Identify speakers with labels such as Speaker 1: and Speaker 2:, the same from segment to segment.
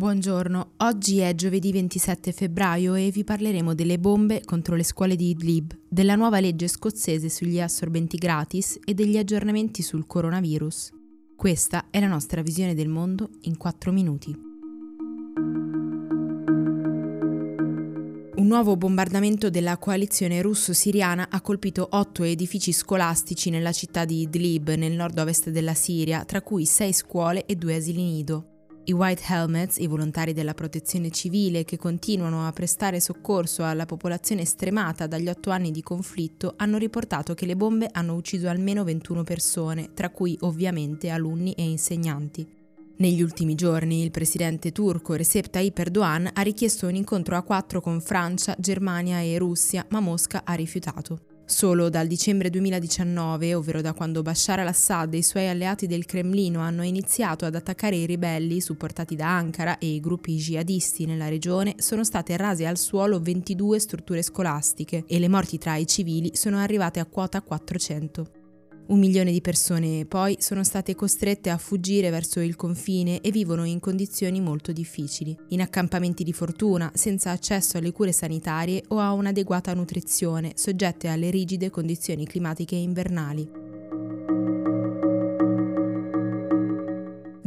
Speaker 1: Buongiorno, oggi è giovedì 27 febbraio e vi parleremo delle bombe contro le scuole di Idlib, della nuova legge scozzese sugli assorbenti gratis e degli aggiornamenti sul coronavirus. Questa è la nostra visione del mondo in 4 minuti. Un nuovo bombardamento della coalizione russo-siriana ha colpito otto edifici scolastici nella città di Idlib, nel nord-ovest della Siria, tra cui sei scuole e due asili nido. I White Helmets, i volontari della protezione civile che continuano a prestare soccorso alla popolazione stremata dagli otto anni di conflitto, hanno riportato che le bombe hanno ucciso almeno 21 persone, tra cui ovviamente alunni e insegnanti. Negli ultimi giorni il presidente turco Recep Tayyip Erdogan ha richiesto un incontro a quattro con Francia, Germania e Russia, ma Mosca ha rifiutato. Solo dal dicembre 2019, ovvero da quando Bashar al-Assad e i suoi alleati del Cremlino hanno iniziato ad attaccare i ribelli supportati da Ankara e i gruppi jihadisti nella regione, sono state rase al suolo 22 strutture scolastiche e le morti tra i civili sono arrivate a quota 400. Un milione di persone poi sono state costrette a fuggire verso il confine e vivono in condizioni molto difficili, in accampamenti di fortuna, senza accesso alle cure sanitarie o a un'adeguata nutrizione, soggette alle rigide condizioni climatiche invernali.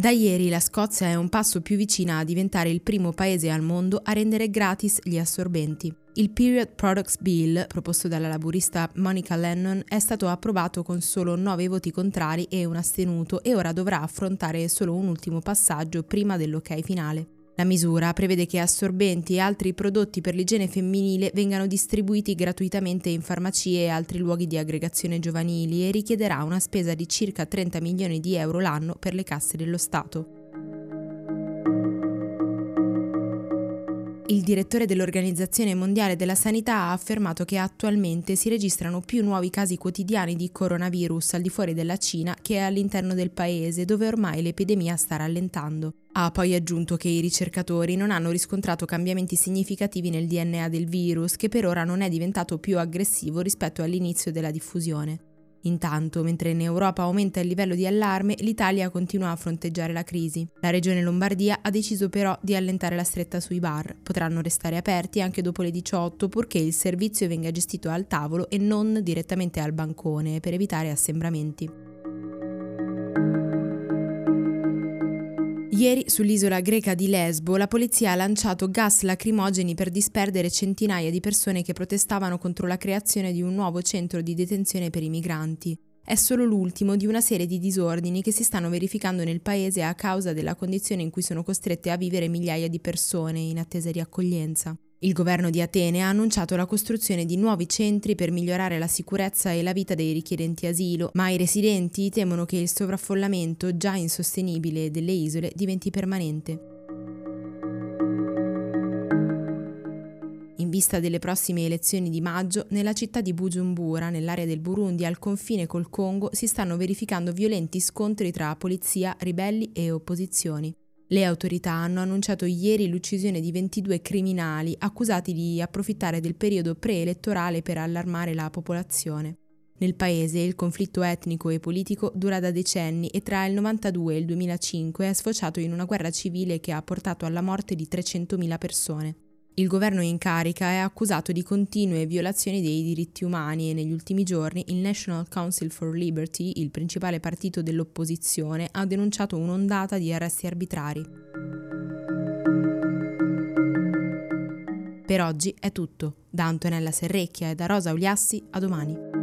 Speaker 1: Da ieri la Scozia è un passo più vicina a diventare il primo paese al mondo a rendere gratis gli assorbenti. Il Period Products Bill, proposto dalla laburista Monica Lennon, è stato approvato con solo 9 voti contrari e un astenuto e ora dovrà affrontare solo un ultimo passaggio prima dell'ok finale. La misura prevede che assorbenti e altri prodotti per l'igiene femminile vengano distribuiti gratuitamente in farmacie e altri luoghi di aggregazione giovanili e richiederà una spesa di circa 30 milioni di euro l'anno per le casse dello Stato. Il direttore dell'Organizzazione Mondiale della Sanità ha affermato che attualmente si registrano più nuovi casi quotidiani di coronavirus al di fuori della Cina che all'interno del paese, dove ormai l'epidemia sta rallentando. Ha poi aggiunto che i ricercatori non hanno riscontrato cambiamenti significativi nel DNA del virus, che per ora non è diventato più aggressivo rispetto all'inizio della diffusione. Intanto, mentre in Europa aumenta il livello di allarme, l'Italia continua a fronteggiare la crisi. La regione Lombardia ha deciso però di allentare la stretta sui bar. Potranno restare aperti anche dopo le 18 purché il servizio venga gestito al tavolo e non direttamente al bancone per evitare assembramenti. Ieri sull'isola greca di Lesbo la polizia ha lanciato gas lacrimogeni per disperdere centinaia di persone che protestavano contro la creazione di un nuovo centro di detenzione per i migranti. È solo l'ultimo di una serie di disordini che si stanno verificando nel paese a causa della condizione in cui sono costrette a vivere migliaia di persone in attesa di accoglienza. Il governo di Atene ha annunciato la costruzione di nuovi centri per migliorare la sicurezza e la vita dei richiedenti asilo, ma i residenti temono che il sovraffollamento già insostenibile delle isole diventi permanente. In vista delle prossime elezioni di maggio, nella città di Bujumbura, nell'area del Burundi al confine col Congo, si stanno verificando violenti scontri tra polizia, ribelli e opposizioni. Le autorità hanno annunciato ieri l'uccisione di 22 criminali accusati di approfittare del periodo preelettorale per allarmare la popolazione. Nel paese il conflitto etnico e politico dura da decenni e tra il 92 e il 2005 è sfociato in una guerra civile che ha portato alla morte di 300.000 persone. Il governo in carica è accusato di continue violazioni dei diritti umani e negli ultimi giorni il National Council for Liberty, il principale partito dell'opposizione, ha denunciato un'ondata di arresti arbitrari. Per oggi è tutto. Da Antonella Serrecchia e da Rosa Uliassi, a domani.